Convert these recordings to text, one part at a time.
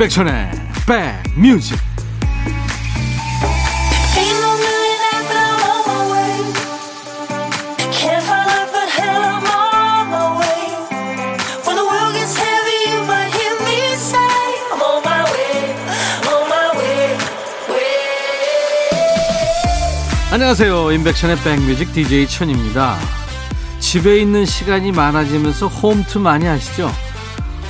임백천의 백뮤직. 안녕하세요. 임백천의 백뮤직 DJ 천입니다. 집에 있는 시간이 많아지면서 홈트 많이 하시죠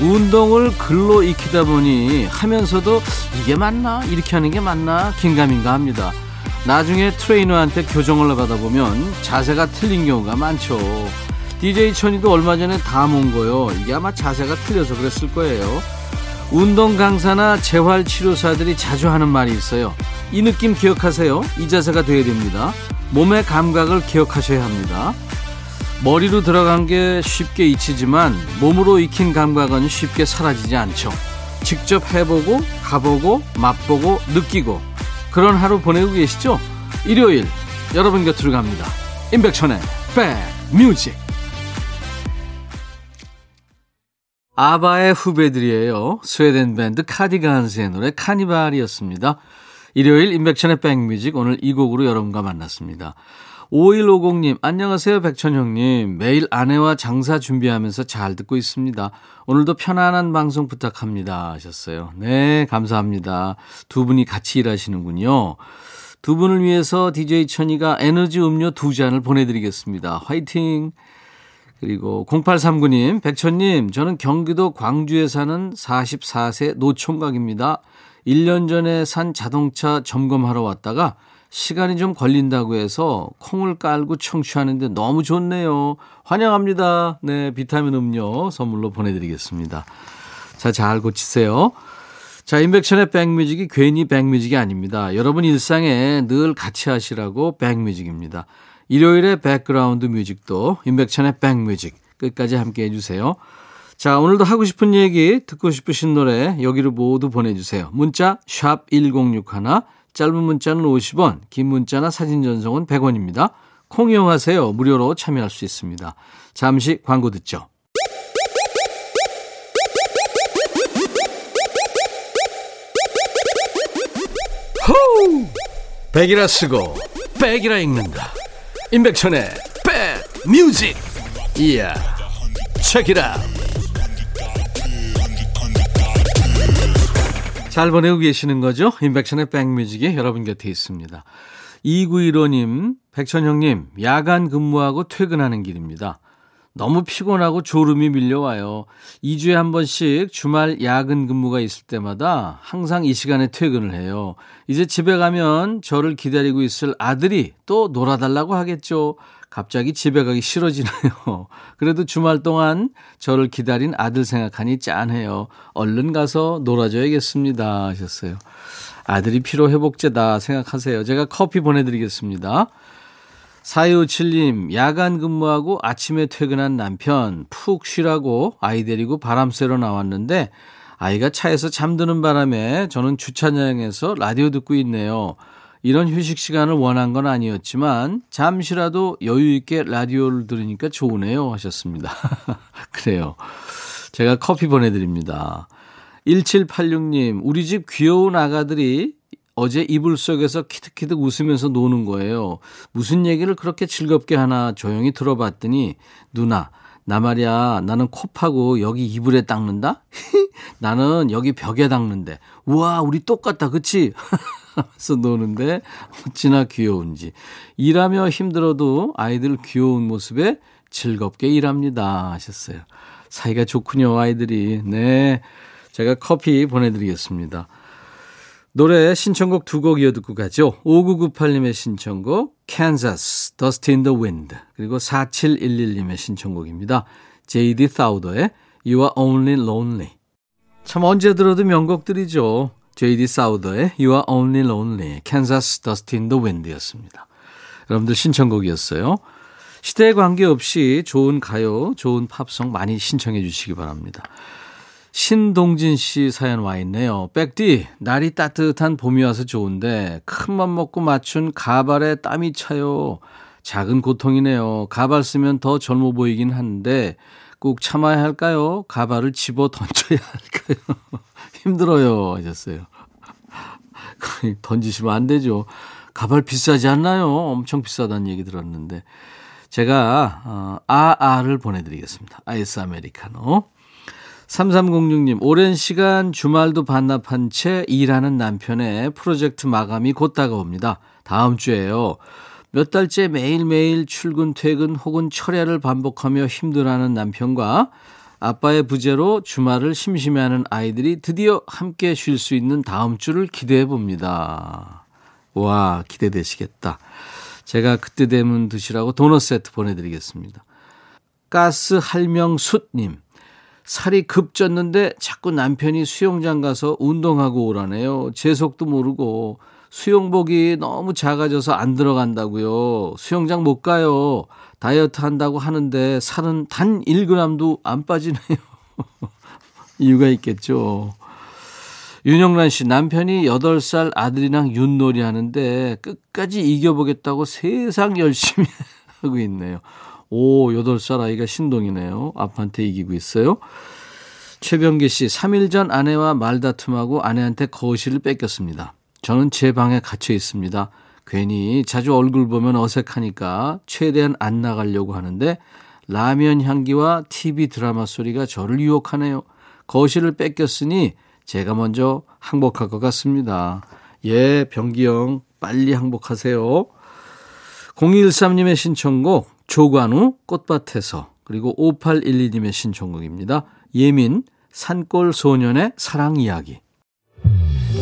운동을 글로 익히다 보니 하면서도 이게 맞나 이렇게 하는 게 맞나 긴가민가 합니다. 나중에 트레이너한테 교정을 받아 보면 자세가 틀린 경우가 많죠. DJ 천이도 얼마 전에 다 몬 거요. 이게 아마 자세가 틀려서 그랬을 거예요. 운동 강사나 재활 치료사들이 자주 하는 말이 있어요. 이 느낌 기억하세요. 이 자세가 돼야 됩니다. 몸의 감각을 기억하셔야 합니다. 머리로 들어간 게 쉽게 잊히지만 몸으로 익힌 감각은 쉽게 사라지지 않죠. 직접 해보고 가보고 맛보고 느끼고 그런 하루 보내고 계시죠? 일요일 여러분 곁으로 갑니다. 임백천의 백뮤직 아바의 후배들이에요. 스웨덴 밴드 카디건스의 노래 카니발이었습니다. 일요일 임백천의 백뮤직 오늘 이 곡으로 여러분과 만났습니다. 5150님, 안녕하세요, 백천형님. 매일 아내와 장사 준비하면서 잘 듣고 있습니다. 오늘도 편안한 방송 부탁합니다. 하셨어요. 네, 감사합니다. 두 분이 같이 일하시는군요. 두 분을 위해서 DJ 천이가 에너지 음료 두 잔을 보내드리겠습니다. 화이팅! 그리고 0839님, 백천님, 저는 경기도 광주에 사는 44세 노총각입니다. 1년 전에 산 자동차 점검하러 왔다가 시간이 좀 걸린다고 해서 콩을 깔고 청취하는데 너무 좋네요. 환영합니다. 네, 비타민 음료 선물로 보내드리겠습니다. 자, 잘 고치세요. 자, 임백천의 백뮤직이 괜히 백뮤직이 아닙니다. 여러분 일상에 늘 같이 하시라고 백뮤직입니다. 일요일에 백그라운드 뮤직도 임백천의 백뮤직 끝까지 함께 해주세요. 자, 오늘도 하고 싶은 얘기, 듣고 싶으신 노래 여기로 모두 보내주세요. 문자 1061, 짧은 문자는 50원, 긴 문자나 사진 전송은 100원입니다. 콩 이용하세요. 무료로 참여할 수 있습니다. 잠시 광고 듣죠. 호우! 백이라 쓰고 백이라 읽는다. 임백천의 백 뮤직. 이야. 책이라. 잘 보내고 계시는 거죠? 인백션의 백뮤직이 여러분 곁에 있습니다. 2915님, 백천형님, 야간 근무하고 퇴근하는 길입니다. 너무 피곤하고 졸음이 밀려와요. 2주에 한 번씩 주말 야근 근무가 있을 때마다 항상 이 시간에 퇴근을 해요. 이제 집에 가면 저를 기다리고 있을 아들이 또 놀아달라고 하겠죠. 갑자기 집에 가기 싫어지네요. 그래도 주말 동안 저를 기다린 아들 생각하니 짠해요. 얼른 가서 놀아줘야겠습니다. 하셨어요. 아들이 피로회복제다 생각하세요. 제가 커피 보내드리겠습니다. 4257님, 야간 근무하고 아침에 퇴근한 남편, 푹 쉬라고 아이 데리고 바람 쐬러 나왔는데, 아이가 차에서 잠드는 바람에 저는 주차장에서 라디오 듣고 있네요. 이런 휴식 시간을 원한 건 아니었지만 잠시라도 여유 있게 라디오를 들으니까 좋으네요 하셨습니다. 그래요. 제가 커피 보내드립니다. 1786님, 우리 집 귀여운 아가들이 어제 이불 속에서 키득키득 웃으면서 노는 거예요. 무슨 얘기를 그렇게 즐겁게 하나 조용히 들어봤더니 누나, 나 말이야, 나는 코 파고 여기 이불에 닦는다? 나는 여기 벽에 닦는데. 우와, 우리 똑같다, 그치? 하면서 노는데 어찌나 귀여운지. 일하며 힘들어도 아이들 귀여운 모습에 즐겁게 일합니다. 하셨어요. 사이가 좋군요, 아이들이. 네. 제가 커피 보내드리겠습니다. 노래 신청곡 두 곡 이어 듣고 가죠. 5998님의 신청곡 Kansas, Dust in the Wind 그리고 4711님의 신청곡입니다. J.D. 사우더의 You are only lonely 참 언제 들어도 명곡들이죠. J.D. 사우더의 You are only lonely, Kansas, Dust in the Wind였습니다. 여러분들 신청곡이었어요. 시대에 관계없이 좋은 가요, 좋은 팝송 많이 신청해 주시기 바랍니다. 신동진 씨 사연 와 있네요. 백디, 날이 따뜻한 봄이 와서 좋은데 큰맘 먹고 맞춘 가발에 땀이 차요. 작은 고통이네요. 가발 쓰면 더 젊어 보이긴 한데 꼭 참아야 할까요? 가발을 집어 던져야 할까요? 힘들어요. 하셨어요. 던지시면 안 되죠. 가발 비싸지 않나요? 엄청 비싸다는 얘기 들었는데. 제가, 어, 아아를 보내드리겠습니다. 아이스 아메리카노. 3306님, 오랜 시간 주말도 반납한 채 일하는 남편의 프로젝트 마감이 곧 다가옵니다. 다음 주에요. 몇 달째 매일매일 출근, 퇴근 혹은 철야를 반복하며 힘들어하는 남편과 아빠의 부재로 주말을 심심해하는 아이들이 드디어 함께 쉴 수 있는 다음 주를 기대해 봅니다. 와, 기대되시겠다. 제가 그때 되면 드시라고 도넛 세트 보내드리겠습니다. 가스 할명숫님. 살이 급 쪘는데 자꾸 남편이 수영장 가서 운동하고 오라네요. 제 속도 모르고 수영복이 너무 작아져서 안 들어간다고요. 수영장 못 가요. 다이어트 한다고 하는데 살은 단 1g도 안 빠지네요. 이유가 있겠죠. 윤영란 씨, 남편이 8살 아들이랑 윷놀이 하는데 끝까지 이겨보겠다고 세상 열심히 하고 있네요. 오, 8살 아이가 신동이네요. 아빠한테 이기고 있어요. 최병기 씨, 3일 전 아내와 말다툼하고 아내한테 거실을 뺏겼습니다. 저는 제 방에 갇혀 있습니다. 괜히 자주 얼굴 보면 어색하니까 최대한 안 나가려고 하는데 라면 향기와 TV 드라마 소리가 저를 유혹하네요. 거실을 뺏겼으니 제가 먼저 항복할 것 같습니다. 예, 병기 형, 빨리 항복하세요. 0213님의 신청곡, 조관우, 꽃밭에서, 그리고 5812님의 신청곡입니다. 예민, 산골 소년의 사랑 이야기.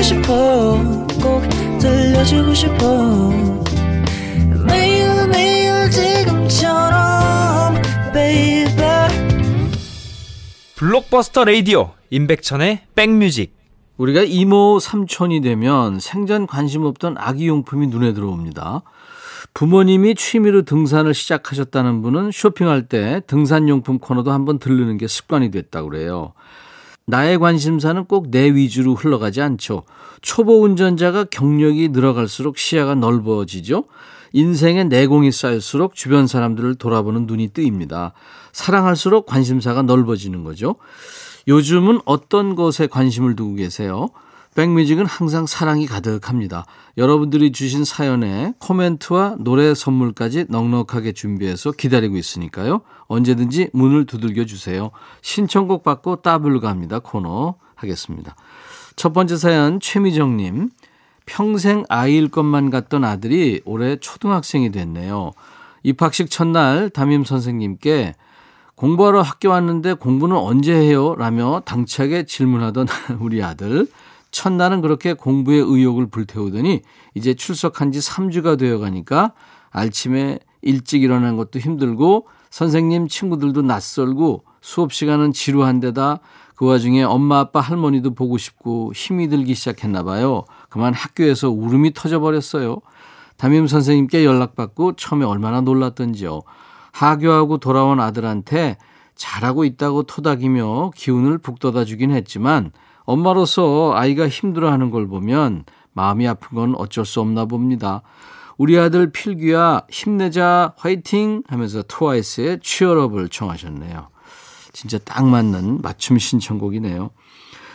속삭이고 싶어 꼭 들려주고 싶어 매일 매일 지금처럼 baby 블록버스터 레이디오 임백천의 백뮤직 우리가 이모 삼촌이 되면 생전 관심 없던 아기 용품이 눈에 들어옵니다. 부모님이 취미로 등산을 시작하셨다는 분은 쇼핑할 때 등산용품 코너도 한번 들르는 게 습관이 됐다고 그래요. 나의 관심사는 꼭 내 위주로 흘러가지 않죠. 초보 운전자가 경력이 늘어갈수록 시야가 넓어지죠. 인생의 내공이 쌓일수록 주변 사람들을 돌아보는 눈이 뜨입니다. 사랑할수록 관심사가 넓어지는 거죠. 요즘은 어떤 것에 관심을 두고 계세요? 백뮤직은 항상 사랑이 가득합니다. 여러분들이 주신 사연에 코멘트와 노래 선물까지 넉넉하게 준비해서 기다리고 있으니까요. 언제든지 문을 두들겨 주세요. 신청곡 받고 따블로 갑니다. 코너 하겠습니다. 첫 번째 사연 최미정님. 평생 아이일 것만 같던 아들이 올해 초등학생이 됐네요. 입학식 첫날 담임 선생님께 공부하러 학교 왔는데 공부는 언제 해요? 라며 당차게 질문하던 우리 아들. 첫날은 그렇게 공부의 의욕을 불태우더니 이제 출석한 지 3주가 되어 가니까 아침에 일찍 일어나는 것도 힘들고 선생님 친구들도 낯설고 수업 시간은 지루한 데다 그 와중에 엄마 아빠 할머니도 보고 싶고 힘이 들기 시작했나 봐요. 그만 학교에서 울음이 터져버렸어요. 담임 선생님께 연락받고 처음에 얼마나 놀랐던지요. 하교하고 돌아온 아들한테 잘하고 있다고 토닥이며 기운을 북돋아 주긴 했지만 엄마로서 아이가 힘들어하는 걸 보면 마음이 아픈 건 어쩔 수 없나 봅니다. 우리 아들 필규야 힘내자 화이팅 하면서 트와이스의 취얼업을 청하셨네요. 진짜 딱 맞는 맞춤 신청곡이네요.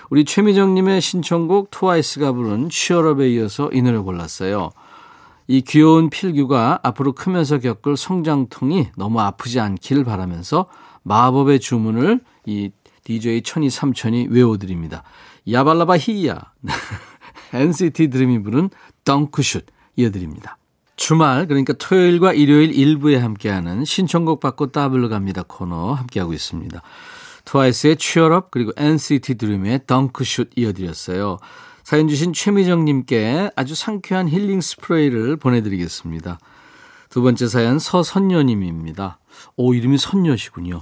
우리 최미정님의 신청곡 트와이스가 부른 취얼업에 이어서 이 노래 골랐어요. 이 귀여운 필규가 앞으로 크면서 겪을 성장통이 너무 아프지 않길 바라면서 마법의 주문을 이 DJ 천이 삼천이 외워드립니다. 야발라바 히야. NCT 드림이 부른 덩크슛 이어드립니다. 주말 그러니까 토요일과 일요일 일부에 함께하는 신청곡 받고 따블로 갑니다 코너 함께하고 있습니다. 트와이스의 취얼업 그리고 NCT 드림의 덩크슛 이어드렸어요. 사연 주신 최미정님께 아주 상쾌한 힐링 스프레이를 보내드리겠습니다. 두 번째 사연 서선녀님입니다. 오 이름이 선녀시군요.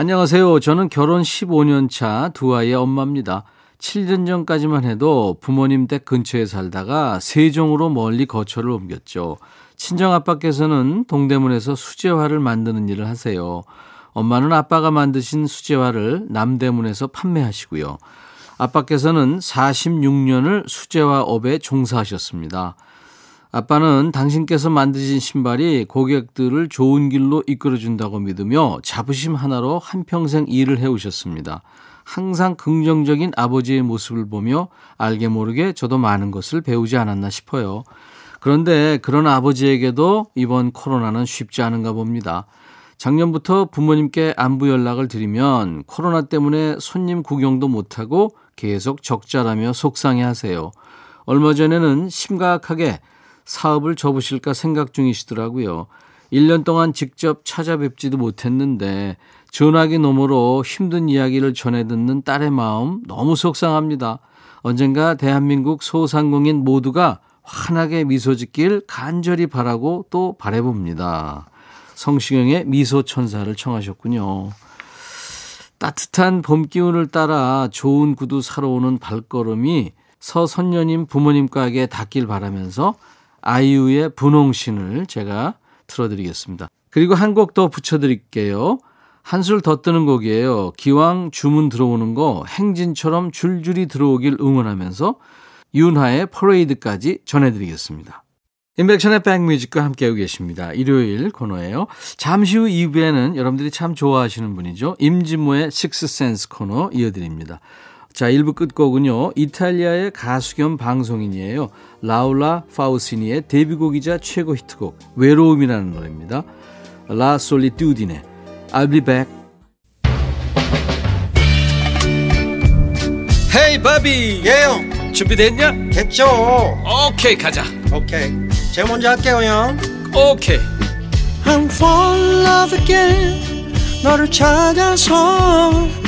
안녕하세요. 저는 결혼 15년 차 두 아이의 엄마입니다. 7년 전까지만 해도 부모님 댁 근처에 살다가 세종으로 멀리 거처를 옮겼죠. 친정 아빠께서는 동대문에서 수제화를 만드는 일을 하세요. 엄마는 아빠가 만드신 수제화를 남대문에서 판매하시고요. 아빠께서는 46년을 수제화 업에 종사하셨습니다. 아빠는 당신께서 만드신 신발이 고객들을 좋은 길로 이끌어준다고 믿으며 자부심 하나로 한평생 일을 해오셨습니다. 항상 긍정적인 아버지의 모습을 보며 알게 모르게 저도 많은 것을 배우지 않았나 싶어요. 그런데 그런 아버지에게도 이번 코로나는 쉽지 않은가 봅니다. 작년부터 부모님께 안부 연락을 드리면 코로나 때문에 손님 구경도 못하고 계속 적자라며 속상해 하세요. 얼마 전에는 심각하게 사업을 접으실까 생각 중이시더라고요. 1년 동안 직접 찾아뵙지도 못했는데 전화기 너머로 힘든 이야기를 전해 듣는 딸의 마음 너무 속상합니다. 언젠가 대한민국 소상공인 모두가 환하게 미소 짓길 간절히 바라고 또 바래봅니다. 성시경의 미소 천사를 청하셨군요. 따뜻한 봄 기운을 따라 좋은 구두 사러 오는 발걸음이 서선녀님 부모님 가게 닿길 바라면서 아이유의 분홍신을 제가 틀어드리겠습니다. 그리고 한 곡 더 붙여드릴게요. 한술 더 뜨는 곡이에요. 기왕 주문 들어오는 거 행진처럼 줄줄이 들어오길 응원하면서 윤하의 퍼레이드까지 전해드리겠습니다. 인백션의 백뮤직과 함께하고 계십니다. 일요일 코너예요. 잠시 후 2부에는 여러분들이 참 좋아하시는 분이죠. 임진모의 식스센스 코너 이어드립니다. 자, 1부 끝곡은요. 이탈리아의 가수 겸 방송인이에요. 라울라 파우시니의 데뷔곡이자 최고 히트곡 외로움이라는 노래입니다. 라 솔리튜디네 I'll be back. 헤이 바비 예영 준비됐냐? 됐죠 오케이 가자 오케이 제가 먼저 할게요 형 오케이 I'm fall in love again 너를 찾아서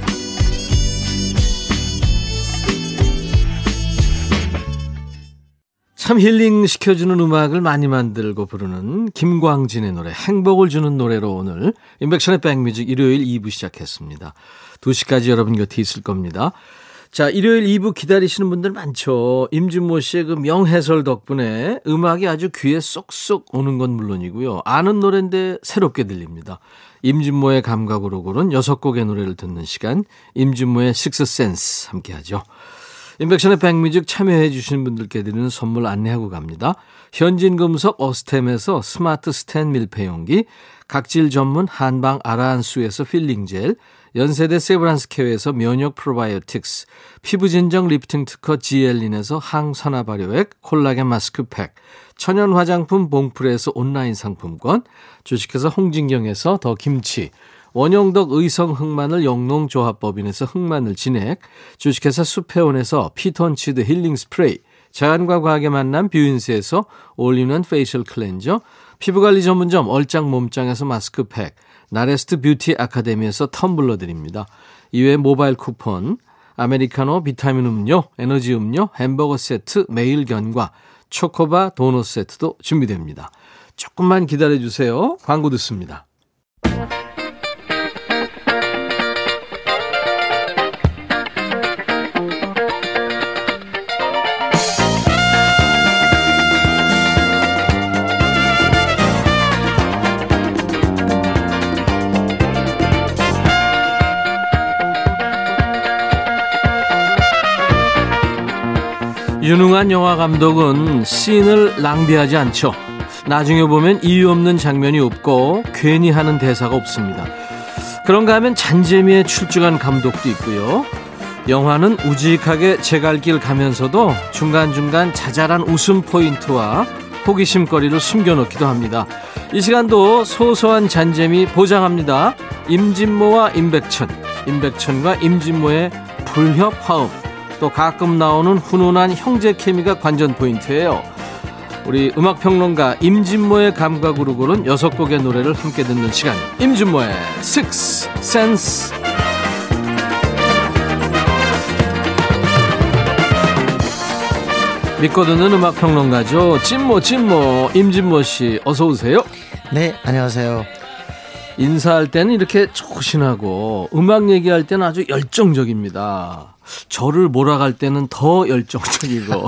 참 힐링 시켜주는 음악을 많이 만들고 부르는 김광진의 노래 행복을 주는 노래로 오늘 인백션의 백뮤직 일요일 2부 시작했습니다. 2시까지 여러분 곁에 있을 겁니다. 자, 일요일 2부 기다리시는 분들 많죠. 임진모 씨의 그 명해설 덕분에 음악이 아주 귀에 쏙쏙 오는 건 물론이고요. 아는 노래인데 새롭게 들립니다. 임진모의 감각으로 고른 6곡의 노래를 듣는 시간, 임진모의 식스센스 함께 하죠. 임백천의 백뮤직 참여해 주신 분들께 드리는 선물 안내하고 갑니다. 현진금속 어스템에서 스마트 스텐 밀폐용기, 각질 전문 한방 아라한수에서 필링젤, 연세대 세브란스케어에서 면역 프로바이오틱스, 피부진정 리프팅 특허 지엘린에서 항산화 발효액 콜라겐 마스크팩, 천연 화장품 봉프레에서 온라인 상품권, 주식회사 홍진경에서 더 김치, 원영덕 의성 흑마늘 영농조합법인에서 흑마늘 진액, 주식회사 수페온에서 피톤치드 힐링 스프레이, 자연과 과학의 만남 뷰인스에서 올리는 facial cleanser, 피부관리 전문점 얼짱 몸짱에서 마스크팩, 나레스트 뷰티 아카데미에서 텀블러 드립니다. 이외에 모바일 쿠폰, 아메리카노 비타민 음료, 에너지 음료, 햄버거 세트, 매일 견과, 초코바 도넛 세트도 준비됩니다. 조금만 기다려 주세요. 광고 듣습니다. 유능한 영화 감독은 씬을 낭비하지 않죠. 나중에 보면 이유 없는 장면이 없고 괜히 하는 대사가 없습니다. 그런가 하면 잔재미에 출중한 감독도 있고요. 영화는 우직하게 제 갈 길 가면서도 중간중간 자잘한 웃음 포인트와 호기심거리를 숨겨놓기도 합니다. 이 시간도 소소한 잔재미 보장합니다. 임진모와 임백천, 임백천과 임진모의 불협화음 또 가끔 나오는 훈훈한 형제 케미가 관전 포인트예요. 우리 음악 평론가 임진모의 감각으로 고른 여섯 곡의 노래를 함께 듣는 시간. 임진모의 Six Sense. 믿고 듣는 음악 평론가죠. 찐모, 찐모, 임진모 씨, 어서 오세요. 네, 안녕하세요. 인사할 때는 이렇게 조신하고, 음악 얘기할 때는 아주 열정적입니다. 저를 몰아갈 때는 더 열정적이고.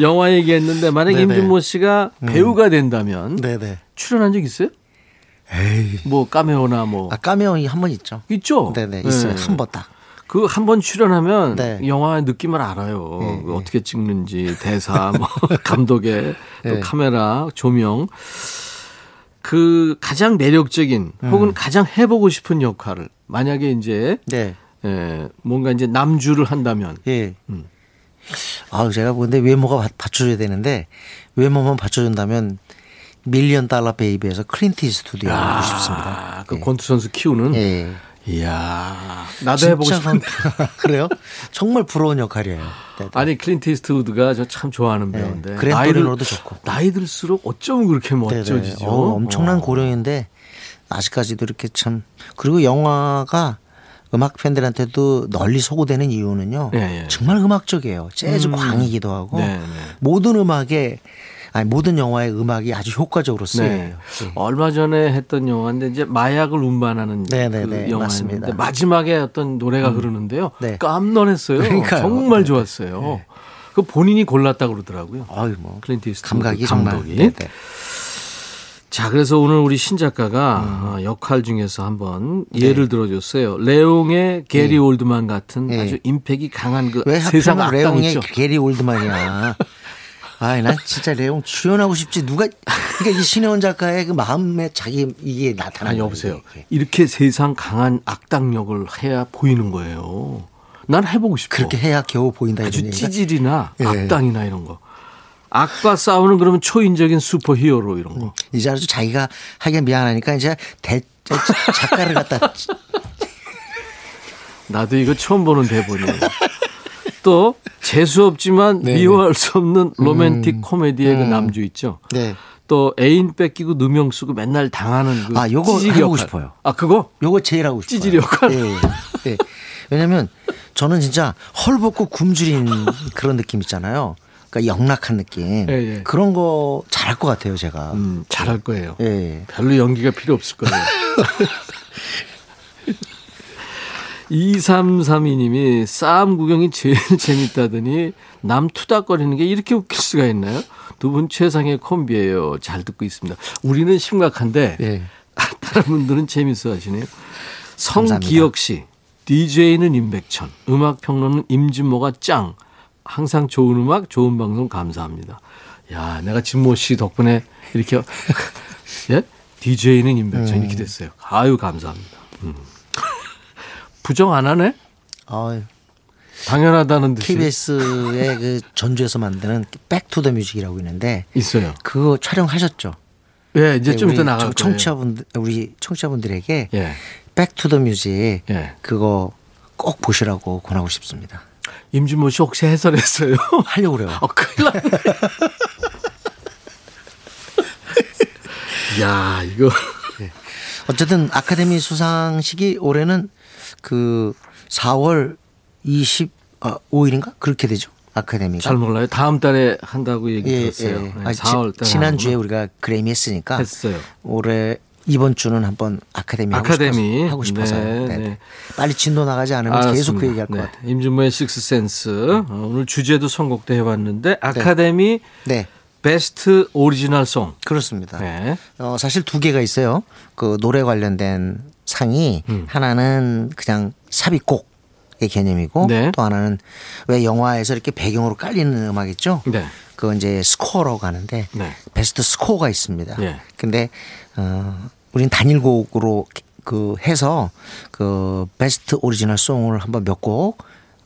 영화 얘기했는데, 만약 네네. 임진모 씨가 배우가 된다면, 네네. 출연한 적 있어요? 에이. 뭐, 까메오나 뭐. 아, 까메오이 한 번 있죠. 있죠? 네네, 있어요. 네. 한번 딱. 그 한 번 출연하면 네. 영화의 느낌을 알아요. 네, 그 어떻게 찍는지 대사, 뭐 감독의 또 네. 카메라, 조명. 그 가장 매력적인 음. 혹은 가장 해보고 싶은 역할을 만약에 이제 네. 에, 뭔가 이제 남주를 한다면 예. 음. 아, 제가 근데 외모가 받- 받쳐줘야 되는데 외모만 받쳐준다면 Million Dollar Baby에서 클린트 이스트우드에 하고 싶습니다. 아, 그 권투 선수 키우는 예. 이야 나도 해보고 싶은데 그래요? 정말 부러운 역할이에요. 네, 네. 아니 클린트 이스트우드가 저 참 좋아하는 네. 배우인데 Gran 나이 들- Torino도 좋고. 나이 들수록 어쩜 그렇게 네네. 멋져지죠? 어, 엄청난 어. 고령인데 아직까지도 이렇게 참 그리고 영화가 음악 팬들한테도 널리 소구되는 이유는요. 예, 예. 정말 음악적이에요. 재즈 음. 광이기도 하고 네, 네. 모든 음악에 아니 모든 영화의 음악이 아주 효과적으로 쓰여요. 네. 얼마 전에 했던 영화인데 이제 마약을 운반하는 네, 네, 그 네. 음. 마지막에 어떤 노래가 흐르는데요. 네. 깜놀했어요. 그러니까요. 정말 네, 좋았어요. 그 본인이 골랐다 고 그러더라고요. 아유 뭐 클린트 감각이 감독이. 네, 네. 자, 그래서 오늘 우리 신 작가가 음. 어, 역할 중에서 한번 예를 들어줬어요. 레옹의 게리 올드만 같은 네. 아주 임팩이 강한 그 왜 세상 악당 레옹의 있죠. 게리 올드만이야. 아이 난 진짜 레옹 주연하고 싶지 누가 그러니까 이 신혜원 작가의 그 마음에 자기 이게 나타나는 아니 여보세요. 이게. 이렇게 세상 강한 악당 역을 해야 보이는 거예요. 난 해보고 싶어. 그렇게 해야 겨우 보인다 아주. 찌질이나 예. 악당이나 이런 거. 악과 싸우는 그러면 초인적인 슈퍼 히어로 이런 거. 이제 아주 자기가 하기가 미안하니까 이제 대 저- 작가를 갖다 나도 이거 처음 보는 대본이에요. 또 재수 없지만 네네. 미워할 수 없는 로맨틱 코미디의 그 남주 있죠. 네. 또 애인 뺏기고 누명 쓰고 맨날 당하는 그 아, 요거 해보고 역할. 싶어요. 아 그거? 요거 제일 하고 싶어요. 찌질이 역할? 예. 예. 왜냐면 저는 진짜 헐벗고 굶주린 그런 느낌 있잖아요. 그러니까 영락한 느낌. 예, 예. 그런 거 잘할 것 같아요, 제가. 음, 잘할 거예요. 예. 별로 연기가 필요 없을 거예요. 2332님이 싸움 구경이 제일 재밌다더니 남 투닥거리는 게 이렇게 웃길 수가 있나요? 두 분 최상의 콤비예요. 잘 듣고 있습니다. 우리는 심각한데 예. 다른 분들은 재밌어 하시네요. 성기혁 씨, DJ는 임백천, 음악 평론은 임진모가 짱. 항상 좋은 음악, 좋은 방송 감사합니다. 야, 내가 진모 씨 덕분에 이렇게 예? DJ는 임백천 음. 이렇게 됐어요. 아유 감사합니다. 음. 부정 안 하네? 어, 당연하다는 듯이 KBS의 그 전주에서 만드는 Back to the Music이라고 있는데 있어요. 그거 촬영하셨죠? 예, 이제 좀 우리 이따 나갈 청- 거예요. 청취자분들 우리 청취자분들에게 예. Back to the Music 예. 그거 꼭 보시라고 권하고 싶습니다. 임진모 씨 혹시 해설했어요? 하려고 그래요. 어, 큰일 났네. 야, 이거. 어쨌든 아카데미 수상식이 올해는 그 4월 25일인가 그렇게 되죠. 아카데미가. 잘 몰라요. 다음 달에 한다고 얘기 예, 들었어요. 예. 네, 지- 4월 달에. 지난주에. 우리가 그래미 했으니까 했어요. 올해 이번 주는 한번 아카데미 아카데미. 싶어서, 하고 싶어서요. 네, 네, 네. 네. 빨리 진도 나가지 않으면 계속 알았습니다. 그 얘기할 것 네. 같아요. 임진모의 Sixth Sense. 어, 오늘 주제도 선곡도 해봤는데 아카데미 네, Best Original Song. 그렇습니다. 네. 어, 사실 두 개가 있어요. 그 노래 관련된 상이 음. 하나는 그냥 삽입곡 의 개념이고 네. 또 하나는 왜 영화에서 이렇게 배경으로 깔리는 음악 있죠? 네. 그거 이제 score라고 하는데 네. Best Score가 있습니다. 예. 근데 어 우린 단일곡으로 그 해서 그 Best Original Song을 한번 몇곡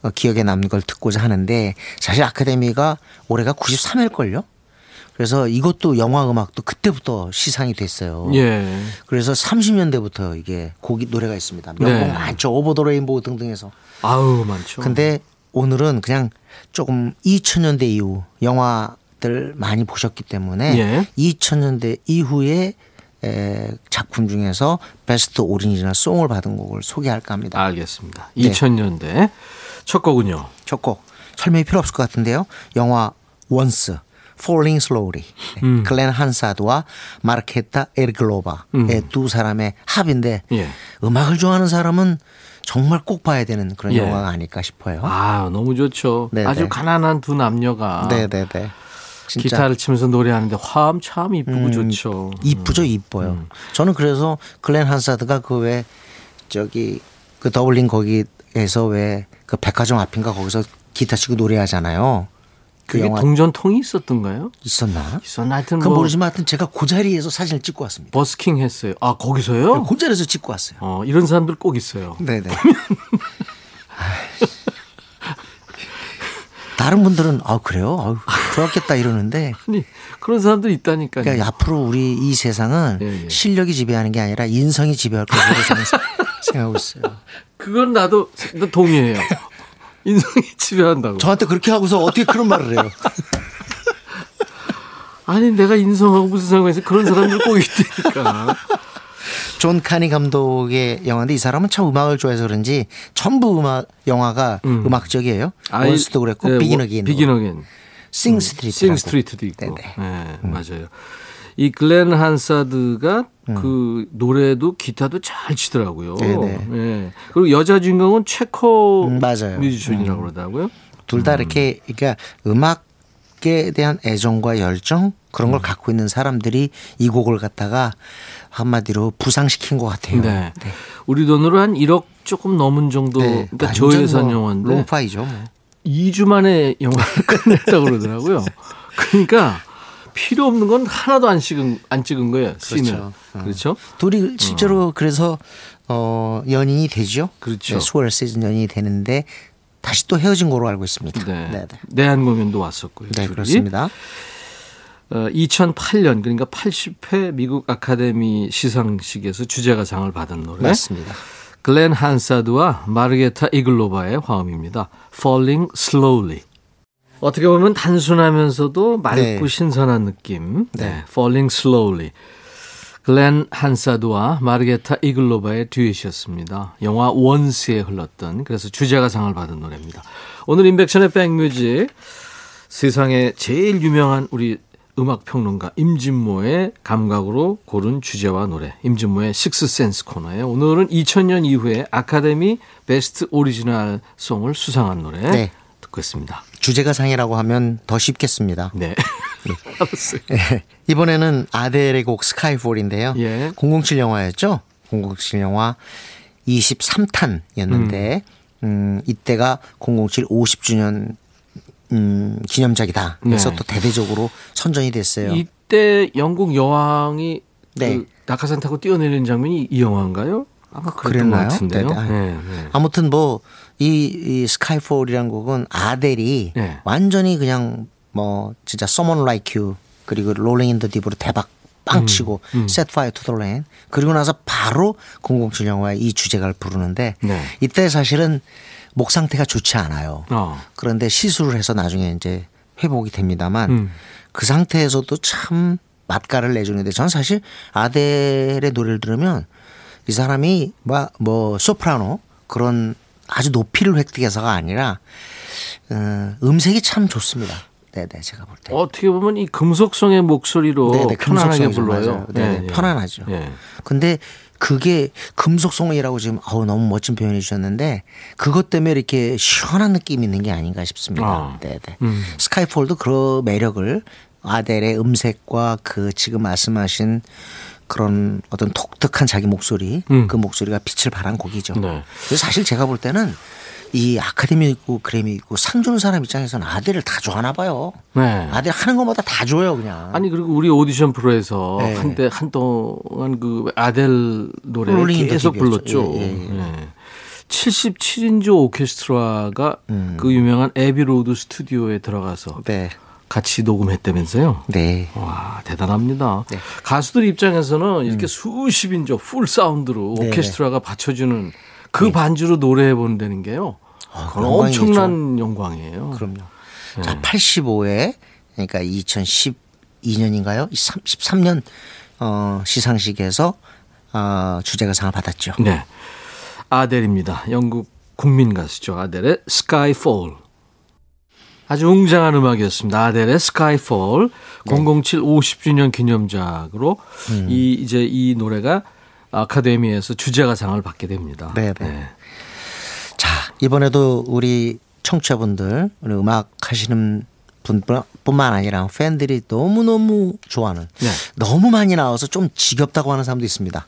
어, 기억에 남는 걸 듣고자 하는데 사실 아카데미가 올해가 93일 걸요. 그래서 이것도 영화 음악도 그때부터 시상이 됐어요. 예. 그래서 30년대부터 이게 곡이 노래가 있습니다. 명곡 네. 많죠. Over the Rainbow 등등해서. 아우, 많죠. 근데 오늘은 그냥 조금 2000년대 이후 영화들 많이 보셨기 때문에 예. 2000년대 이후에 에, 작품 중에서 Best Original Song을 받은 곡을 소개할까 합니다. 알겠습니다. 네. 2000년대 첫 곡은요. 첫 곡 설명이 필요 없을 것 같은데요. 영화 원스 Falling Slowly 음. 글렌 한사드와 마르케타 에르글로바의 두 사람의 합인데 예. 음악을 좋아하는 사람은 정말 꼭 봐야 되는 그런 예. 영화가 아닐까 싶어요. 아, 너무 좋죠. 네, 아주 네. 가난한 두 남녀가 네네네. 진짜 기타를 치면서 노래하는데 화음 참 이쁘고 음, 좋죠. 이쁘죠, 이뻐요. 저는 그래서 글렌 한사드가 그 왜 저기 그 더블린 거기에서 왜 그 백화점 앞인가 거기서 기타 치고 노래하잖아요. 그 영화 동전통이 있었던가요? 있었나? 있었나 하여튼 그건 뭐 모르지만 하여튼 제가 그 자리에서 사진을 찍고 왔습니다. 버스킹 했어요. 아, 거기서요? 그 자리에서 찍고 왔어요. 어, 이런 사람들 꼭 있어요. 네네. 다른 분들은 아 그래요? 아유, 좋았겠다 이러는데 아니, 그런 사람들 있다니까요. 그러니까 앞으로 우리 이 세상은 예, 예. 실력이 지배하는 게 아니라 인성이 지배할 거라고 생각하고 있어요. 그건 나도 나 동의해요. 인성이 지배한다고. 저한테 그렇게 하고서 어떻게 그런 말을 해요? 아니 내가 인성하고 무슨 상관이 있어? 그런 사람들 꼭 있다니까. 존 카니 감독의 영화인데 이 사람은 참 음악을 좋아해서 그런지 전부 음악 영화가 음. 악적이에요 아이, Once도 그랬고 네, Begin 뭐, Again, Begin Again. Sing Street, Sing Street도 있고. 네네. 네, 맞아요. 이 글렌 한사드가 음. 그 노래도 기타도 잘 치더라고요. 네네. 네. 그리고 여자 주인공은 체코 음, 맞아요. 뮤지션이라고 그러더라고요. 둘 다 이렇게 그러니까 음악에 대한 애정과 열정 그런 음. 걸 갖고 있는 사람들이 이 곡을 갖다가 한마디로 부상시킨 것 같아요. 네. 우리 돈으로 한 1억 조금 넘은 정도 네. 그러니까 저예산 뭐 영화인데 롱파이죠. 뭐. 2주 만에 영화를 끝냈다고 그러더라고요. 그러니까 필요 없는 건 하나도 안 찍은 안 찍은 거예요. 씬을. 어. 그렇죠? 둘이 실제로 그래서 어 연인이 되죠. 그렇죠. 네, 수월 시즌 연인이 되는데 다시 또 헤어진 거로 알고 있습니다. 네. 네, 네. 내한 공연도 왔었고요. 네, 둘이. 그렇습니다. 어, 2008년 그러니까 80회 미국 아카데미 시상식에서 주제가상을 받은 노래. 맞습니다. 글렌 한사드와 마르게타 이글로바의 화음입니다. Falling Slowly. 어떻게 보면 단순하면서도 맑고 네. 신선한 느낌. 네. Falling Slowly. 글렌 한사드와 마르게타 이글로바의 듀엣이었습니다. 영화 원스에 흘렀던 그래서 주제가상을 받은 노래입니다. 오늘 인백션의 백뮤직 세상에 제일 유명한 우리 음악 평론가 임진모의 감각으로 고른 주제와 노래 임진모의 식스센스 코너에 오늘은 2000년 이후에 아카데미 Best Original Song을 수상한 노래 네. 듣고 있습니다. 주제가 상이라고 하면 더 쉽겠습니다. 네. 예. 이번에는 아델의 곡 Skyfall인데요. 예. 007 영화였죠. 007 영화 23탄이었는데 음, 이때가 007 50주년 음, 기념작이다. 그래서 네. 또 대대적으로 선전이 됐어요. 이때 영국 여왕이 네. 그 낙하산 타고 뛰어내리는 장면이 이 영화인가요? 아마 그랬나요? 네, 네. 네, 네. 아무튼 뭐 이 이 스카이폴이라는 곡은 아델이 네. 완전히 그냥 뭐 진짜 Someone Like You 그리고 Rolling in the Deep으로 대박 빵 치고 Set Fire to the Land 그리고 나서 바로 007 영화의 이 주제가를 부르는데 네. 이때 사실은 목 상태가 좋지 않아요. 어. 그런데 시술을 해서 나중에 이제 회복이 됩니다만 음. 그 상태에서도 참 맛깔을 내주는데 저는 사실 아델의 노래를 들으면 이 사람이 뭐, 뭐 소프라노 그런 아주 높이를 획득해서가 아니라 어, 음색이 참 좋습니다. 네네 제가 볼 때. 어떻게 보면 이 금속성의 목소리로 네네, 편안하게 금속성이죠. 불러요. 맞아요. 네네, 편안하죠. 예. 근데 그게 금속성이라고 지금 어우 너무 멋진 표현해 주셨는데 그것 때문에 이렇게 시원한 느낌이 있는 게 아닌가 싶습니다. 아. 네네. 음. 스카이폴도 그런 매력을 아델의 음색과 그 지금 말씀하신 그런 어떤 독특한 자기 목소리 음. 그 목소리가 빛을 발한 곡이죠. 네. 그래서 사실 제가 볼 때는 이 아카데미 있고 그래미 있고 상 주는 사람 입장에서는 아델을 다 좋아하나 봐요. 네. 아델 하는 것마다 다 줘요 그냥. 아니 그리고 우리 오디션 프로에서 네. 한때 한동안 그 아델 노래를 계속 딥이었죠. 불렀죠. 예, 예, 예. 77인조 오케스트라가 음. 그 유명한 Abbey Road 스튜디오에 들어가서 네. 같이 녹음했다면서요. 네. 와 대단합니다. 네. 가수들 입장에서는 이렇게 수십 인조 풀 사운드로 네, 오케스트라가 받쳐주는 그 반주로 노래해 본다는 게요. 아, 그건 영광이죠. 엄청난 영광이에요. 그럼요. 네. 자, 85회 그러니까 2012년인가요? 13년 어, 시상식에서 어, 주제가상을 받았죠. 네. 아델입니다. 영국 국민 가수죠. 아델의 Skyfall. 아주 웅장한 음악이었습니다. 아델의 Skyfall. 네. 007 50주년 기념작으로 음. 이 이제 이 노래가 아카데미에서 주제가상을 받게 됩니다. 네, 네. 자, 이번에도 우리 청취자분들, 우리 음악 하시는 분뿐만 아니라 팬들이 너무너무 좋아하는 네. 너무 많이 나와서 좀 지겹다고 하는 사람도 있습니다.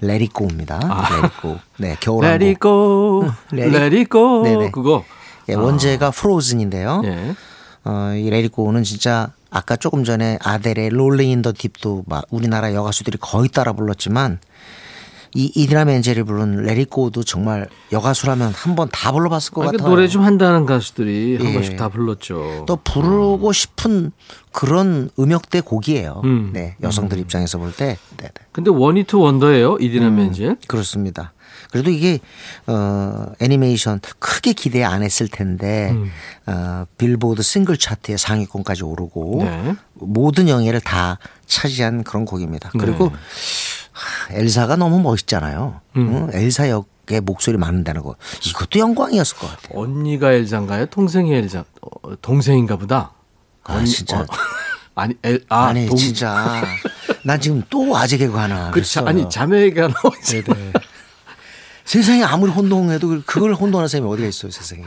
레리꼬입니다. 레리꼬. 네, 겨울왕국. Let it go, Let it- let it go. 네네. 그거. 예, 원제가 Frozen인데요. 예. 어, 이 Let It Go는 진짜 아까 조금 전에 아델의 Rolling in the Deep도 막 우리나라 여가수들이 거의 따라 불렀지만 이 이디나 멘젤이 부른 Let It Go도 정말 여가수라면 한 번 다 불러봤을 것 아, 그 같아요. 노래 좀 한다는 가수들이 한 예. 번씩 다 불렀죠. 또 부르고 싶은 그런 음역대 곡이에요. 음. 네, 여성들 입장에서 볼 때. 네, 네. 근데 one-hit wonder예요. 이디나 음. 멘젤. 그렇습니다. 그래도 이게 어 애니메이션 크게 기대 안 했을 텐데 음. 어 빌보드 싱글 차트에 상위권까지 오르고 네. 모든 영예를 다 차지한 그런 곡입니다. 그리고 네. 하, 엘사가 너무 멋있잖아요. 음. 응? 엘사 역의 목소리 많은다는 거 이것도 영광이었을 것 같아요. 언니가 엘자인가요? 동생이 엘자? 어, 동생인가 보다. 아, 언니- 진짜. 어, 아니 엘, 아, 아, 니 동, 진짜 난 지금 또 아재 개그 하나 그. 자, 아니 자매가 있어요. 세상에 아무리 혼동해도 그걸 혼동하는 사람이 어디가 있어요 세상에.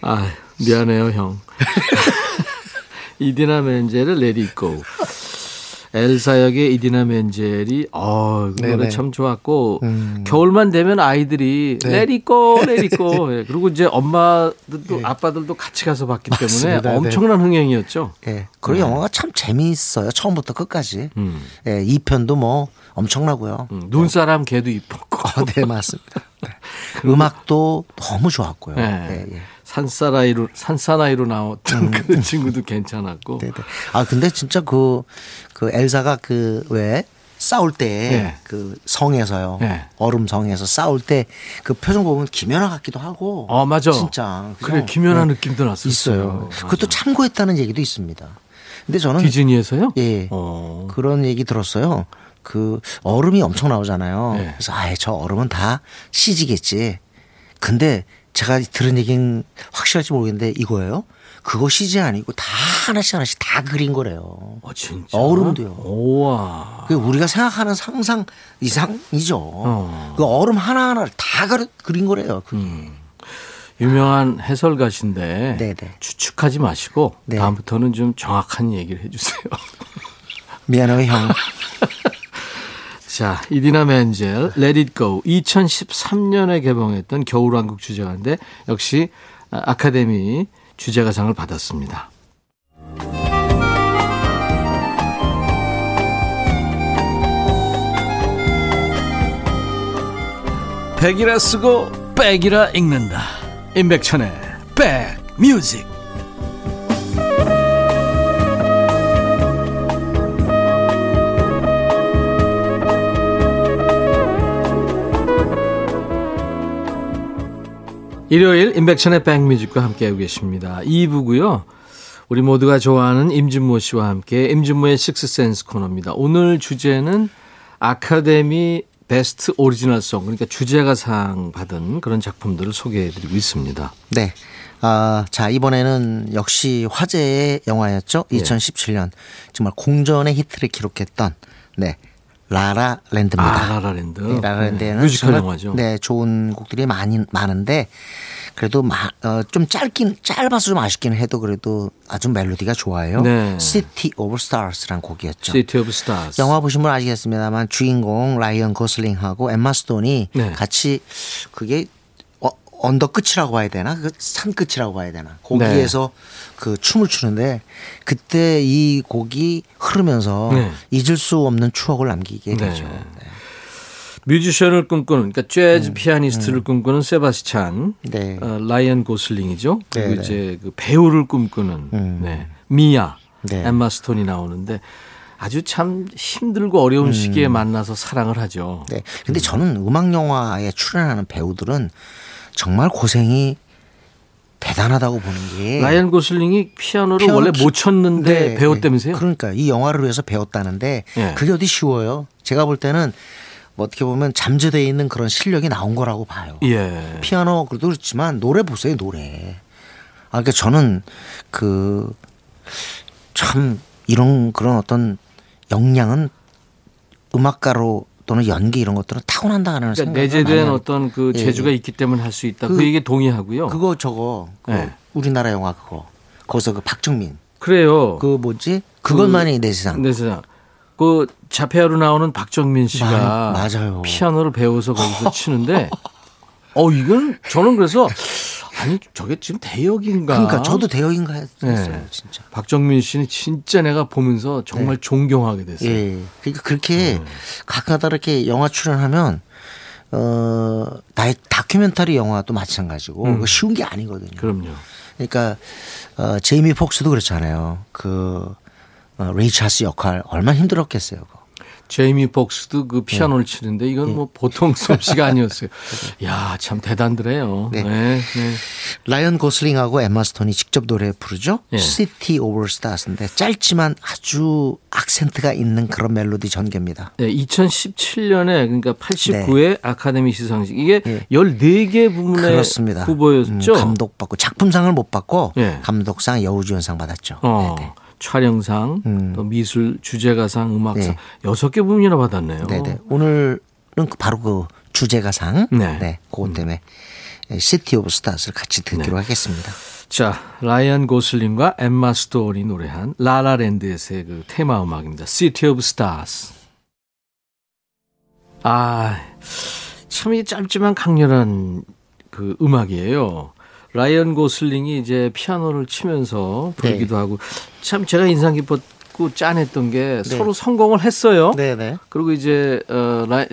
아 미안해요 형. 이디나 멘젤의 It Go. 엘사 역의 이디나 멘젤이 어, 그 노래 네네. 참 좋았고 음. 겨울만 되면 아이들이 네. It Go. 예, 그리고 이제 엄마들도 아빠들도 같이 가서 봤기 때문에 맞습니다. 네. 엄청난 흥행이었죠. 예. 그리고 영화가 참 재미있어요. 처음부터 끝까지. 음. 예, 2편도 뭐 엄청나고요. 음, 눈사람 개도 이뻤고. 어, 네, 맞습니다. 네. 음악도 너무 좋았고요. 네. 예, 예. 산사나이로 산사나이로 나왔던 그 친구도 괜찮았고. 음. 네, 네. 아, 근데 진짜 그, 그 엘사가 그 왜 싸울 때 네. 그 성에서요. 네. 얼음 성에서 싸울 때 그 표정 보면 김연아 같기도 하고. 어 맞아. 진짜. 그래 그죠? 김연아 네. 느낌도 났었어요. 있어요. 맞아. 그것도 참고했다는 얘기도 있습니다. 근데 저는 디즈니에서요? 예. 어. 그런 얘기 들었어요. 그 얼음이 엄청 나오잖아요. 네. 그래서 아예 저 얼음은 다 CG겠지. 근데 제가 들은 얘기는 확실할지 모르겠는데 이거예요. 그거 CG 아니고 다 하나씩 하나씩 다 그린 거래요. 어 진짜. 얼음도요. 오와. 그 우리가 생각하는 상상 이상이죠. 어. 그 얼음 하나 하나를 다 그린 거래요. 그게. 음. 유명한 해설가신데 네네. 추측하지 마시고 네. 다음부터는 좀 정확한 얘기를 해주세요. 미안해요 형. 자, 이디나 멘젤, Let It Go. 2013년에 개봉했던 겨울왕국 주제가인데 역시 아카데미 주제가상을 받았습니다. 백이라 쓰고 백이라 읽는다. 임백천의 백뮤직. 일요일 임백천의 백뮤직과 함께하고 계십니다. 2부고요. 우리 모두가 좋아하는 임진모 씨와 함께 임진모의 식스센스 코너입니다. 오늘 주제는 아카데미 Best Original Song 그러니까 주제가상 받은 그런 작품들을 소개해드리고 있습니다. 네. 아, 자, 이번에는 역시 화제의 영화였죠. 예. 2017년. 정말 공전의 히트를 기록했던, 네. 라라 랜드입니다. 아, 라라랜드. 네, 라라랜드에는 네, 뮤지컬 영화죠. 네, 좋은 곡들이 많이 많은데 그래도 마, 어, 좀 짧긴 짧아서 좀 아쉽긴 해도 그래도 아주 멜로디가 좋아요. 네. City of Stars라는 곡이었죠. City of Stars. 영화 보신 분 아시겠습니다만 주인공 라이언 고슬링하고 엠마 스톤이 네. 같이 그게 어, 언덕 끝이라고 봐야 되나? 그 산 끝이라고 봐야 되나? 거기에서 네. 그 춤을 추는데 그때 이 곡이 흐르면서 네. 잊을 수 없는 추억을 남기게 네. 되죠. 뮤지션을 꿈꾸는 그러니까 재즈 피아니스트를 꿈꾸는 세바스찬, 음. 네. 어, 라이언 고슬링이죠. 그리고 네, 네. 이제 그 배우를 꿈꾸는 음. 네. 미아, 네. 엠마 스톤이 나오는데 아주 참 힘들고 어려운 시기에 만나서 사랑을 하죠. 네. 근데 저는 음악 영화에 출연하는 배우들은 정말 고생이 대단하다고 보는 게 라이언 고슬링이 피아노를 피아노 원래 기- 못 쳤는데 네, 배웠다면서요? 네. 그러니까 이 영화를 위해서 배웠다는데 예. 그게 어디 쉬워요. 제가 볼 때는 뭐 어떻게 보면 잠재되어 있는 그런 실력이 나온 거라고 봐요. 예. 피아노 그래도 그렇지만 노래 보세요 노래. 아 그러니까 저는 그 참 이런 그런 어떤 역량은 음악가로 또는 연기 이런 것들은 타고난다는 그러니까 내재된. 어떤 그 예, 재주가 예. 있기 때문에 할 수 있다. 그, 그- 얘기 동의하고요. 그거 저거 그 네. 우리나라 영화 그거 거기서 그 박정민 그래요. 그 뭐지 그것만이 내 세상 내 세상. 그 자폐아로 나오는 박정민 씨가 마- 맞아요. 피아노를 배워서 거기서 치는데 어 이건 저는 그래서 아니 저게 지금 대역인가? 그러니까 저도 대역인가 했어요 네. 진짜. 박정민 씨는 진짜 내가 보면서 정말 존경하게 됐어요. 예. 그러니까 그렇게 가끔가다 이렇게 영화 출연하면 어 나의 다큐멘터리 영화도 마찬가지고 그거 쉬운 게 아니거든요. 그럼요. 그러니까 어 제이미 폭스도 그렇잖아요. 그 어, 레이 찰스 역할 얼마나 힘들었겠어요. 그거. 제이미 폭스도 그 네. 피아노를 치는데 이건 뭐 보통 솜씨가 아니었어요. 야, 참 대단드래요. 네. 네. 네. 라이언 고슬링하고 엠마 스톤이 직접 노래 부르죠. 예. City of Stars인데 짧지만 아주 악센트가 있는 그런 멜로디 전개입니다. 네, 2017년에 그러니까 89회 아카데미 시상식 이게 예. 14개 부문의 그렇습니다. 후보였죠. 음, 감독상 받고 작품상을 못 받고 예. 감독상 여우주연상 받았죠. 어. 촬영상, 음. 또 미술 주제가상, 음악상 네. 여섯 개 부문이나 받았네요. 네네. 오늘은 그 바로 그 주제가상. 네. 네. 그것 때문에 City of Stars를 같이 듣기로 네. 하겠습니다. 자, 라이언 고슬링과 엠마 스톤이 노래한 라라랜드에서의 그 테마 음악입니다. City of Stars. 아, 참 이 짧지만 강렬한 그 음악이에요. 라이언 고슬링이 이제 피아노를 치면서 부르기도 하고 참 제가 인상 깊었고 짠했던 게 서로 성공을 했어요. 네네. 그리고 이제 어 라이,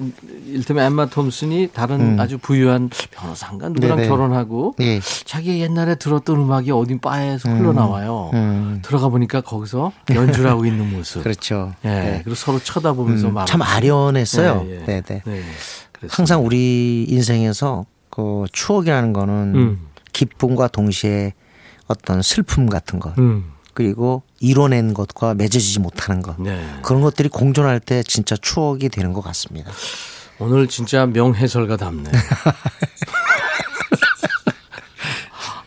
일테면 엠마 톰슨이 다른 아주 부유한 변호사인가 누구랑 네네. 결혼하고 예. 자기 옛날에 들었던 음악이 어딘 바에서 흘러나와요. 음. 들어가 보니까 거기서 연주를 하고 있는 모습. 그렇죠. 예. 네. 그리고 서로 쳐다보면서 음, 막참 아련했어요. 예, 예. 네네. 네. 그래서 항상 우리 인생에서 그 추억이라는 거는 음. 기쁨과 동시에 어떤 슬픔 같은 것 음. 그리고 이뤄낸 것과 맺어지지 못하는 것 네. 그런 것들이 공존할 때 진짜 추억이 되는 것 같습니다. 오늘 진짜 명해설가 답네.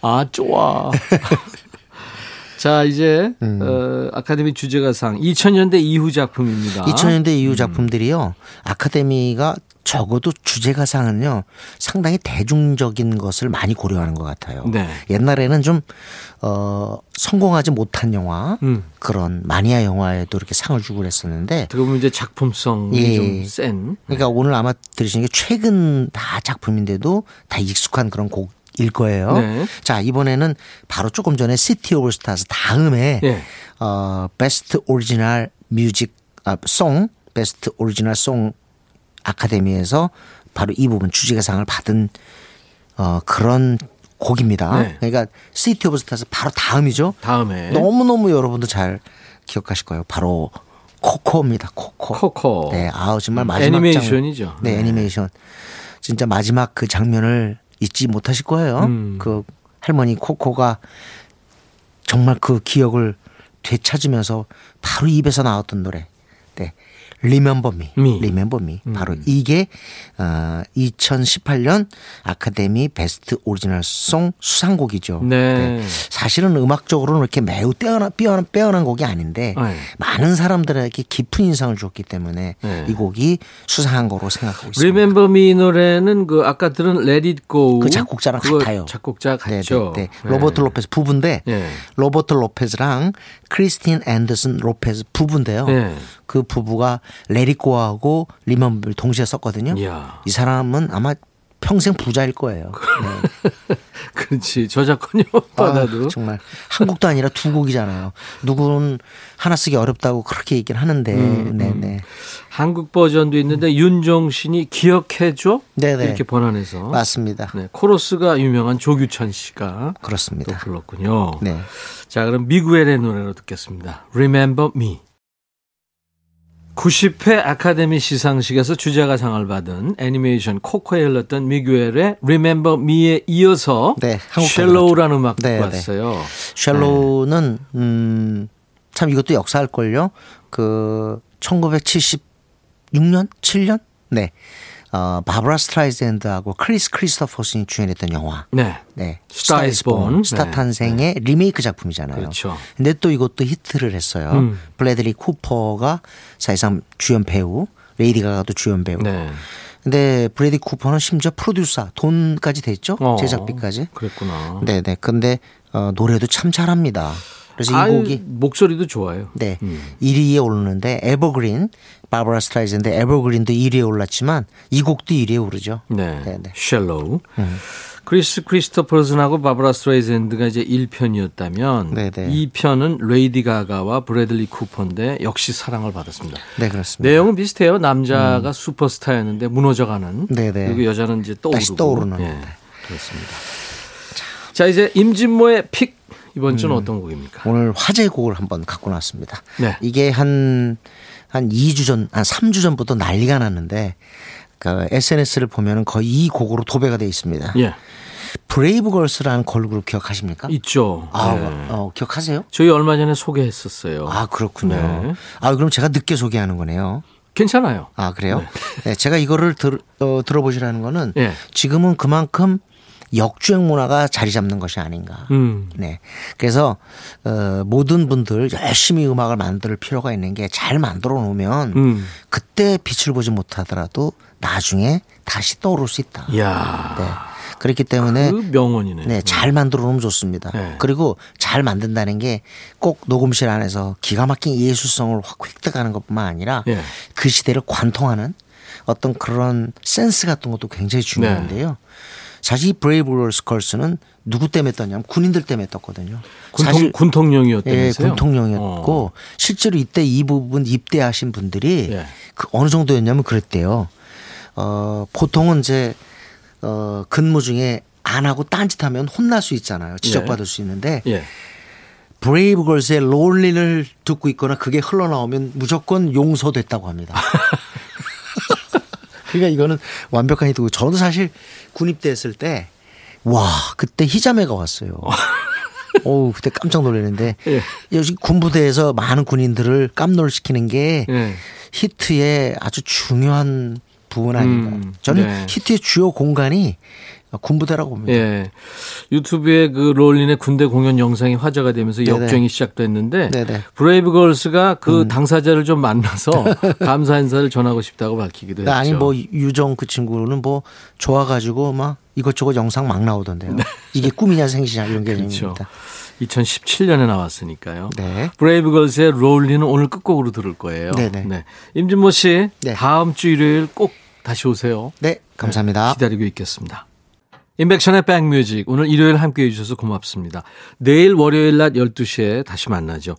아, 좋아. 자, 이제 어, 아카데미 주제가상 2000년대 이후 작품입니다. 2000년대 음. 이후 작품들이요. 아카데미가 적어도 주제가상은요. 상당히 대중적인 것을 많이 고려하는 것 같아요. 네. 옛날에는 좀 어, 성공하지 못한 영화 음. 그런 마니아 영화에도 이렇게 상을 주고 그랬었는데 보면 이제 작품성이 예. 좀 센. 그러니까 오늘 아마 들으시는 게 최근 다 작품인데도 다 익숙한 그런 곡 일 거예요. 네. 자, 이번에는 바로 조금 전에 City of Stars 다음에 예. 어, Best Original Music 아, Song, Best Original Song 아카데미에서 바로 이 부문 주제가상을 받은 어, 그런 곡입니다. 네. 그러니까 City of Stars 바로 다음이죠. 다음에 너무 너무 여러분도 잘 기억하실 거예요. 바로 코코입니다. 코코. 코코. 네, 아우 정말 마지막 애니메이션이죠. 장... 네, 네. 애니메이션. 진짜 마지막 그 장면을 잊지 못하실 거예요. 음. 그 할머니 코코가 정말 그 기억을 되찾으면서 바로 입에서 나왔던 노래. 네. Remember Me. Me. Remember Me. 음. 바로 이게 어 2018년 아카데미 Best Original Song 수상곡이죠. 네. 사실은 음악적으로는 이렇게 매우 떼어난, 빼어난, 빼어난 곡이 아닌데 네. 많은 사람들에게 깊은 인상을 줬기 때문에 네. 이 곡이 수상한 거로 생각하고 있습니다. Remember Me 노래는 그 아까 들은 Let It Go 그 작곡자랑 같아요. 작곡자 네, 같죠. 네, 네. 로버트 로페스 부부인데 네. 로버트 로페즈랑 크리스틴 앤더슨 로페즈 부부인데요. 네. 그 부부가 레리코하고 리먼블 동시에 썼거든요. 이야. 이 사람은 아마 평생 부자일 거예요. 네. 그렇지. 저작권료 받아도. 아, 정말 한 곡도 아니라 두 곡이잖아요. 누구는 하나 쓰기 어렵다고 그렇게 얘기를 하는데, 음, 네네. 한국 버전도 있는데 윤종신이 기억해줘 네네. 이렇게 번안해서 맞습니다. 네, 코러스가 유명한 조규찬 씨가 또 그렇습니다. 불렀군요. 네. 자 그럼 미구엘의 노래로 듣겠습니다. Remember Me. 90회 아카데미 시상식에서 주제가상을 받은 애니메이션 코코에 흘렀던 미구엘의 Remember Me에 이어서 네, Shallow라는 음악 네, 네. 왔어요. Shallow는 음, 참 이것도 역사할 걸요. 그 1976년, 7년, 네, 어, 바브라 스트라이젠드하고 크리스 크리스토퍼슨이 주연했던 영화. 네. 네, Star is Born. 스타 네. 탄생의 리메이크 작품이잖아요. 그렇죠. 근데 또 이것도 히트를 했어요. 음. 브래들리 쿠퍼가 사실상 주연 배우, 레이디 가가도 주연 배우. 네. 근데 브래들리 쿠퍼는 심지어 프로듀서 돈까지 댔죠 어, 제작비까지. 그랬구나. 네네. 근데 어, 노래도 참 잘합니다. 그래서 이 아유, 곡이 목소리도 좋아요. 네 음. 1위에 오르는데 Evergreen 바브라 스트라이샌드인데 에버그린도 1위에 올랐지만 이 곡도 1위에 오르죠. 네. 네 네. 쉘로우. 크리스 크리스토퍼슨하고 바브라 스트레이젠드가 이제 1편이었다면 네네. 2편은 레이디 가가와 브래들리 쿠퍼인데 역시 사랑을 받았습니다. 네 그렇습니다. 내용은 비슷해요. 남자가 슈퍼스타였는데 무너져가는. 네네. 그리고 여자는 이제 떠오르고. 다시 떠오르는. 예, 그렇습니다. 자 이제 임진모의 픽 이번 주는 어떤 곡입니까? 오늘 화제 곡을 한번 갖고 나왔습니다. 네. 이게 한, 한 2주 전, 한 3주 전부터 난리가 났는데, 그 SNS를 보면은 거의 이 곡으로 도배가 돼 있습니다. 예, 브레이브걸스라는 걸그룹 기억하십니까? 있죠. 아, 예. 어, 기억하세요? 저희 얼마 전에 소개했었어요. 아, 그렇군요. 네. 아, 그럼 제가 늦게 소개하는 거네요. 괜찮아요. 아, 그래요? 네. 제가 이거를 들, 어, 들어보시라는 거는 예. 지금은 그만큼 역주행 문화가 자리 잡는 것이 아닌가. 음. 네. 그래서 어, 모든 분들 열심히 음악을 만들 필요가 있는 게 잘 만들어 놓으면 음. 그때 빛을 보지 못하더라도 나중에 다시 떠오를 수 있다. 이야. 네. 그렇기 때문에 그 명언이네. 네, 잘 만들어 놓으면 좋습니다. 네. 그리고 잘 만든다는 게 꼭 녹음실 안에서 기가 막힌 예술성을 확 획득하는 것뿐만 아니라 예. 그 시대를 관통하는 어떤 그런 센스 같은 것도 굉장히 중요한데요. 네. 사실 이 브레이브걸스 걸스는 누구 때문에 떴냐면 군인들 때문에 떴거든요. 군통, 군통 령이었다면서요? 예, 군통령이었고 어. 실제로 이때 이 부분 입대하신 분들이 예. 그 어느 정도였냐면 그랬대요. 어, 보통은 이제 어, 근무 중에 안 하고 딴짓하면 혼날 수 있잖아요. 지적받을 수 있는데 예. 브레이브걸스의 롤린을 듣고 있거나 그게 흘러나오면 무조건 용서됐다고 합니다. 그러니까 이거는 완벽한 히트고 저도 사실 군입대했을 때 와 그때 희자매가 왔어요. 오 그때 깜짝 놀랐는데 예. 여기 군부대에서 많은 군인들을 깜놀시키는 게 예. 히트의 아주 중요한 부분 아닌가. 음, 저는 네. 히트의 주요 공간이 군부대라고 봅니다. 예. 유튜브에 그 롤린의 군대 공연 영상이 화제가 되면서 네네. 역주행이 시작됐는데 네네. 브레이브걸스가 그 당사자를 좀 만나서 감사 인사를 전하고 싶다고 밝히기도 했죠. 아니 뭐 유정 그 친구는 뭐 좋아가지고 막 이것저것 영상 막 나오던데요. 이게 꿈이냐 생시냐 이런 네. 그렇죠. 개념입니다. 2017년에 나왔으니까요. 네. 브레이브걸스의 롤린은 오늘 끝곡으로 들을 거예요. 네네. 네. 임진모 씨, 네. 다음 주 일요일 꼭 다시 오세요. 네, 감사합니다. 기다리고 있겠습니다. 인백션의 백뮤직 오늘 일요일 함께해 주셔서 고맙습니다. 내일 월요일 낮 12시에 다시 만나죠.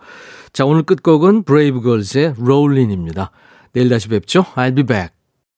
자 오늘 끝곡은 브레이브걸스의 롤린입니다. 내일 다시 뵙죠. I'll be back.